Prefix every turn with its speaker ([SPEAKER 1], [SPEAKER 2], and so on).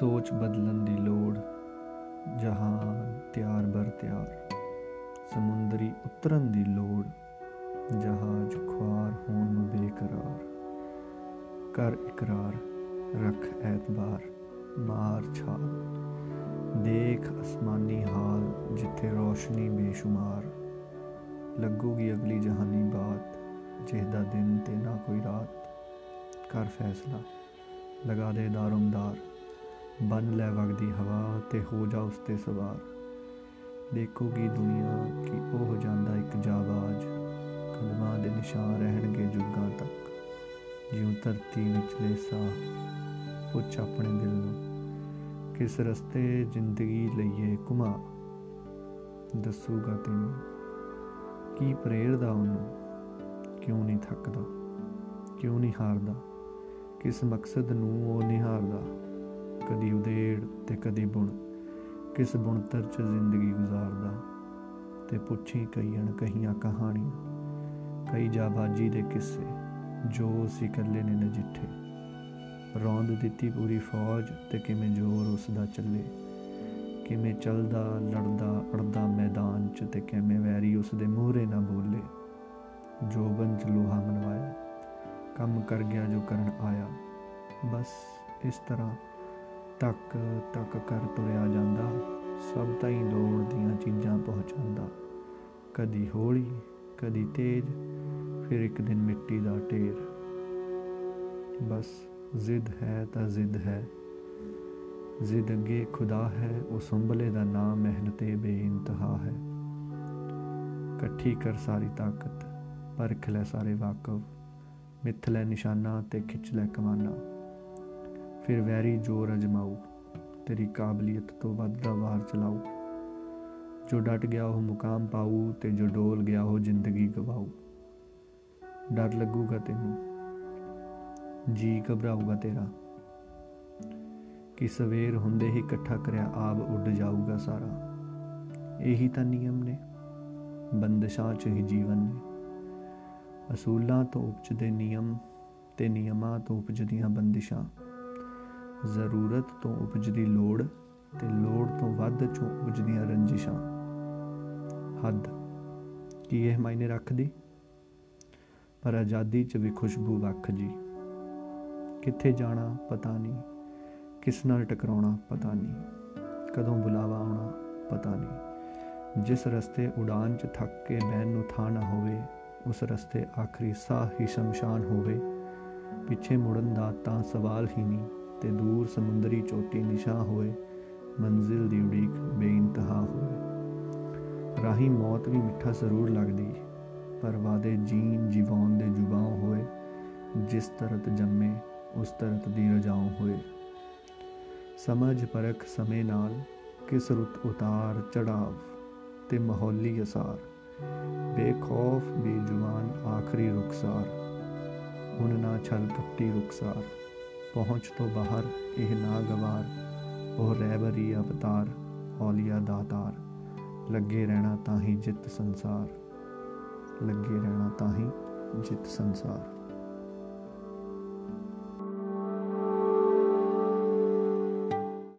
[SPEAKER 1] ਸੋਚ ਬਦਲਣ ਦੀ ਲੋੜ, ਜਹਾਨ ਤਿਆਰ ਬਰ ਤਿਆਰ। ਸਮੁੰਦਰੀ ਉਤਰਨ ਦੀ ਲੋੜ, ਜਹਾਜ਼ ਖੁਆਰ ਹੋਣ ਨੂੰ ਬੇਕਰਾਰ। ਕਰ ਇਕਰਾਰ, ਰੱਖ ਐਤਬਾਰ, ਮਾਰ ਛਾਲ। ਦੇਖ ਅਸਮਾਨੀ ਹਾਲ ਜਿੱਥੇ ਰੋਸ਼ਨੀ ਬੇਸ਼ੁਮਾਰ। ਲੱਗੂਗੀ ਅਗਲੀ ਜਹਾਨੀ ਬਾਤ, ਜਿਹਦਾ ਦਿਨ ਤੇ ਨਾ ਕੋਈ ਰਾਤ। ਕਰ ਫੈਸਲਾ, ਲਗਾ ਦੇ ਦਾਰਮਦਾਰ। ਬਨ ਲੈ ਵਗਦੀ ਹਵਾ ਤੇ ਹੋ ਜਾ ਉਸ ਤੇ ਸਵਾਰ। ਦੇਖੋਗੀ ਦੁਨੀਆ ਕਿ ਉਹ ਜਾਂਦਾ ਇੱਕ ਜਾਵਾਜ ਕਦਮਾਂ ਦੇ ਨਿਸ਼ਾਨ ਰਹਿਣਗੇ ਜੁਗਾਂ ਤੱਕ। ਜਿਉਂ ਧਰਤੀ ਵਿਚਲੇ ਸਾਹ, ਪੁੱਛ ਆਪਣੇ ਦਿਲ ਨੂੰ, ਕਿਸ ਰਸਤੇ ਜ਼ਿੰਦਗੀ ਲਈਏ ਘੁਮਾ? ਦੱਸੂਗਾ ਤੈਨੂੰ, ਕੀ ਪ੍ਰੇਰਦਾ ਉਹਨੂੰ? ਕਿਉਂ ਨਹੀਂ ਥੱਕਦਾ? ਕਿਉਂ ਨਹੀਂ ਹਾਰਦਾ? ਕਿਸ ਮਕਸਦ ਨੂੰ ਉਹ ਨਿਹਾਰਦਾ? ਕਦੀ ਉਦੇੜ ਤੇ ਕਦੀ ਬੁਣ, ਕਿਸ ਬੁਣਤਰ 'ਚ ਜ਼ਿੰਦਗੀ ਗੁਜ਼ਾਰਦਾ? ਤੇ ਪੁੱਛੀ ਕਈ ਅਣਕਹੀਆਂ ਕਹਾਣੀਆਂ, ਕਈ ਜਾਬਾਜੀ ਦੇ ਕਿੱਸੇ, ਜੋ ਉਸ ਇਕੱਲੇ ਨੇ ਨਜਿੱਠੇ ਰੌਂਦ ਦਿੱਤੀ ਪੂਰੀ ਫੌਜ ਤੇ ਕਿਵੇਂ ਜ਼ੋਰ ਉਸ ਦਾ ਚੱਲੇ, ਕਿਵੇਂ ਚੱਲਦਾ, ਲੜਦਾ, ਅੜਦਾ ਮੈਦਾਨ 'ਚ ਤੇ ਕਿਵੇਂ ਵੈਰੀ ਉਸ ਦੇ ਮੂਹਰੇ ਨਾ ਬੋਲੇ। ਜੋਬਨ 'ਚ ਲੋਹਾ ਮਨਵਾਇਆ, ਕੰਮ ਕਰ ਗਿਆ ਜੋ ਕਰਨ ਆਇਆ। ਬਸ ਇਸ ਤਰ੍ਹਾਂ ਤੱਕ ਤੱਕ ਕਰ ਤੁਰਿਆ ਜਾਂਦਾ, ਸਭ ਤਾਈਂ ਲੋੜ ਦੀਆਂ ਚੀਜ਼ਾਂ ਪਹੁੰਚਾਉਂਦਾ। ਕਦੀ ਹੌਲੀ, ਕਦੀ ਤੇਜ਼, ਫਿਰ ਇੱਕ ਦਿਨ ਮਿੱਟੀ ਦਾ ਢੇਰ। ਬਸ ਜ਼ਿੱਦ ਹੈ ਤਾਂ ਜ਼ਿੱਦ ਹੈ। ਜ਼ਿੱਦ ਅੱਗੇ ਖੁਦਾ ਹੈ ਉਹ ਸੰਭਲੇ ਦਾ ਨਾਮ ਮਿਹਨਤੇ ਬੇਇੰਤਹਾ ਹੈ। ਇਕੱਠੀ ਕਰ ਸਾਰੀ ਤਾਕਤ, ਪਰਖ ਲੈ ਸਾਰੇ ਵਾਕਫ ਮਿੱਥ ਲੈ ਨਿਸ਼ਾਨਾ ਤੇ ਖਿੱਚ ਲੈ ਕਮਾਨਾ। ਫਿਰ ਵੈਰੀ ਜੋਰ ਅਜਮਾਊ ਤੇਰੀ ਕਾਬਲੀਅਤ ਤੋਂ ਵੱਧ ਦਾ ਵਾਰ ਚਲਾਊ ਜੋ ਡਟ ਗਿਆ ਉਹ ਮੁਕਾਮ ਪਾਊ ਤੇ ਜੋ ਡੋਲ ਗਿਆ ਉਹ ਜ਼ਿੰਦਗੀ ਗਵਾਊ ਡਰ ਲੱਗੂਗਾ ਤੈਨੂੰ। ਜੀ ਘਬਰਾਊਗਾ ਤੇਰਾ। ਕਿ ਸਵੇਰ ਹੁੰਦੇ ਹੀ ਇਕੱਠਾ ਕਰਿਆ ਆਬ ਉੱਡ ਜਾਊਗਾ ਸਾਰਾ। ਇਹੀ ਤਾਂ ਨਿਯਮ ਨੇ। ਬੰਦਸ਼ਾਂ 'ਚ ਹੀ ਜੀਵਨ ਨੇ। ਅਸੂਲਾਂ ਤੋਂ ਉਪਜਦੇ ਨਿਯਮ ਤੇ ਨਿਯਮਾਂ ਤੋਂ ਉਪਜਦੀਆਂ ਬੰਦਿਸ਼ਾਂ। ਜ਼ਰੂਰਤ ਤੋਂ ਉਪਜਦੀ ਲੋੜ ਤੇ ਲੋੜ ਤੋਂ ਵੱਧ ਚੋਂ ਉਪਜਦੀਆਂ ਰੰਜਿਸ਼ਾਂ। ਹੱਦ। ਕੀ ਇਹ ਮਾਇਨੇ ਰੱਖਦੀ? ਪਰ ਆਜ਼ਾਦੀ 'ਚ ਵੀ ਖੁਸ਼ਬੂ ਵੱਖ ਜੀ। ਕਿੱਥੇ ਜਾਣਾ ਪਤਾ ਨਹੀਂ, ਕਿਸ ਨਾਲ ਟਕਰਾਉਣਾ ਪਤਾ ਨਹੀਂ, ਕਦੋਂ ਬੁਲਾਵਾ ਆਉਣਾ ਪਤਾ ਨਹੀਂ। ਜਿਸ ਰਸਤੇ ਉਡਾਨ 'ਚ ਥੱਕ ਕੇ ਬੈਨ ਨੂੰ ਥਾਂ ਨਾ ਹੋਵੇ, ਉਸ ਰਸਤੇ ਆਖਰੀ ਸਾਹ ਹੀ ਸ਼ਮਸ਼ਾਨ ਹੋਵੇ। ਪਿੱਛੇ ਮੁੜਨ ਦਾ ਤਾਂ ਸਵਾਲ ਹੀ ਨਹੀਂ। ਤੇ ਦੂਰ ਸਮੁੰਦਰੀ ਚੋਟੀ ਨਿਸ਼ਾ ਹੋਏ, ਮੰਜ਼ਿਲ ਦੀ ਉਡੀਕ ਬੇਇੰਤਹਾ ਹੋਵੇ ਰਾਹੀ ਮੌਤ ਵੀ ਮਿੱਠਾ ਜ਼ਰੂਰ ਲੱਗਦੀ, ਪਰ ਵਾਦੇ ਜੀਨ ਜੀਵਾਉਣ ਦੇ ਜੁਬਾਂ ਹੋਏ, ਜਿਸ ਤਰਤ ਜੰਮੇ, ਉਸ ਤਰਤ ਦੀ ਰਜਾਉ ਹੋਏ। ਸਮਝ ਪਰਖ ਸਮੇਂ ਨਾਲ ਕਿਸ ਰੁੱਤ ਉਤਾਰ ਚੜਾਵ ਤੇ ਮਾਹੌਲੀ ਅਸਾਰ। ਬੇਖੌਫ ਬੇਜੁਬਾਨ ਆਖਰੀ ਰੁਖਸਾਰ ਹੁਣ ਨਾ ਛਲ ਕਪਟੀ ਰੁਖਸਾਰ ਪਹੁੰਚ ਤੋਂ ਬਾਹਰ ਇਹ ਨਾ ਗਵਾਰ ਉਹ ਰਹਿਬਰੀ ਅਵਤਾਰ ਔਲੀਆ ਦਾਤਾਰ। ਲੱਗੇ ਰਹਿਣਾ ਤਾਂ ਹੀ ਜਿੱਤ ਸੰਸਾਰ। ਲੱਗੇ ਰਹਿਣਾ ਤਾਂ ਹੀ ਜਿੱਤ ਸੰਸਾਰ।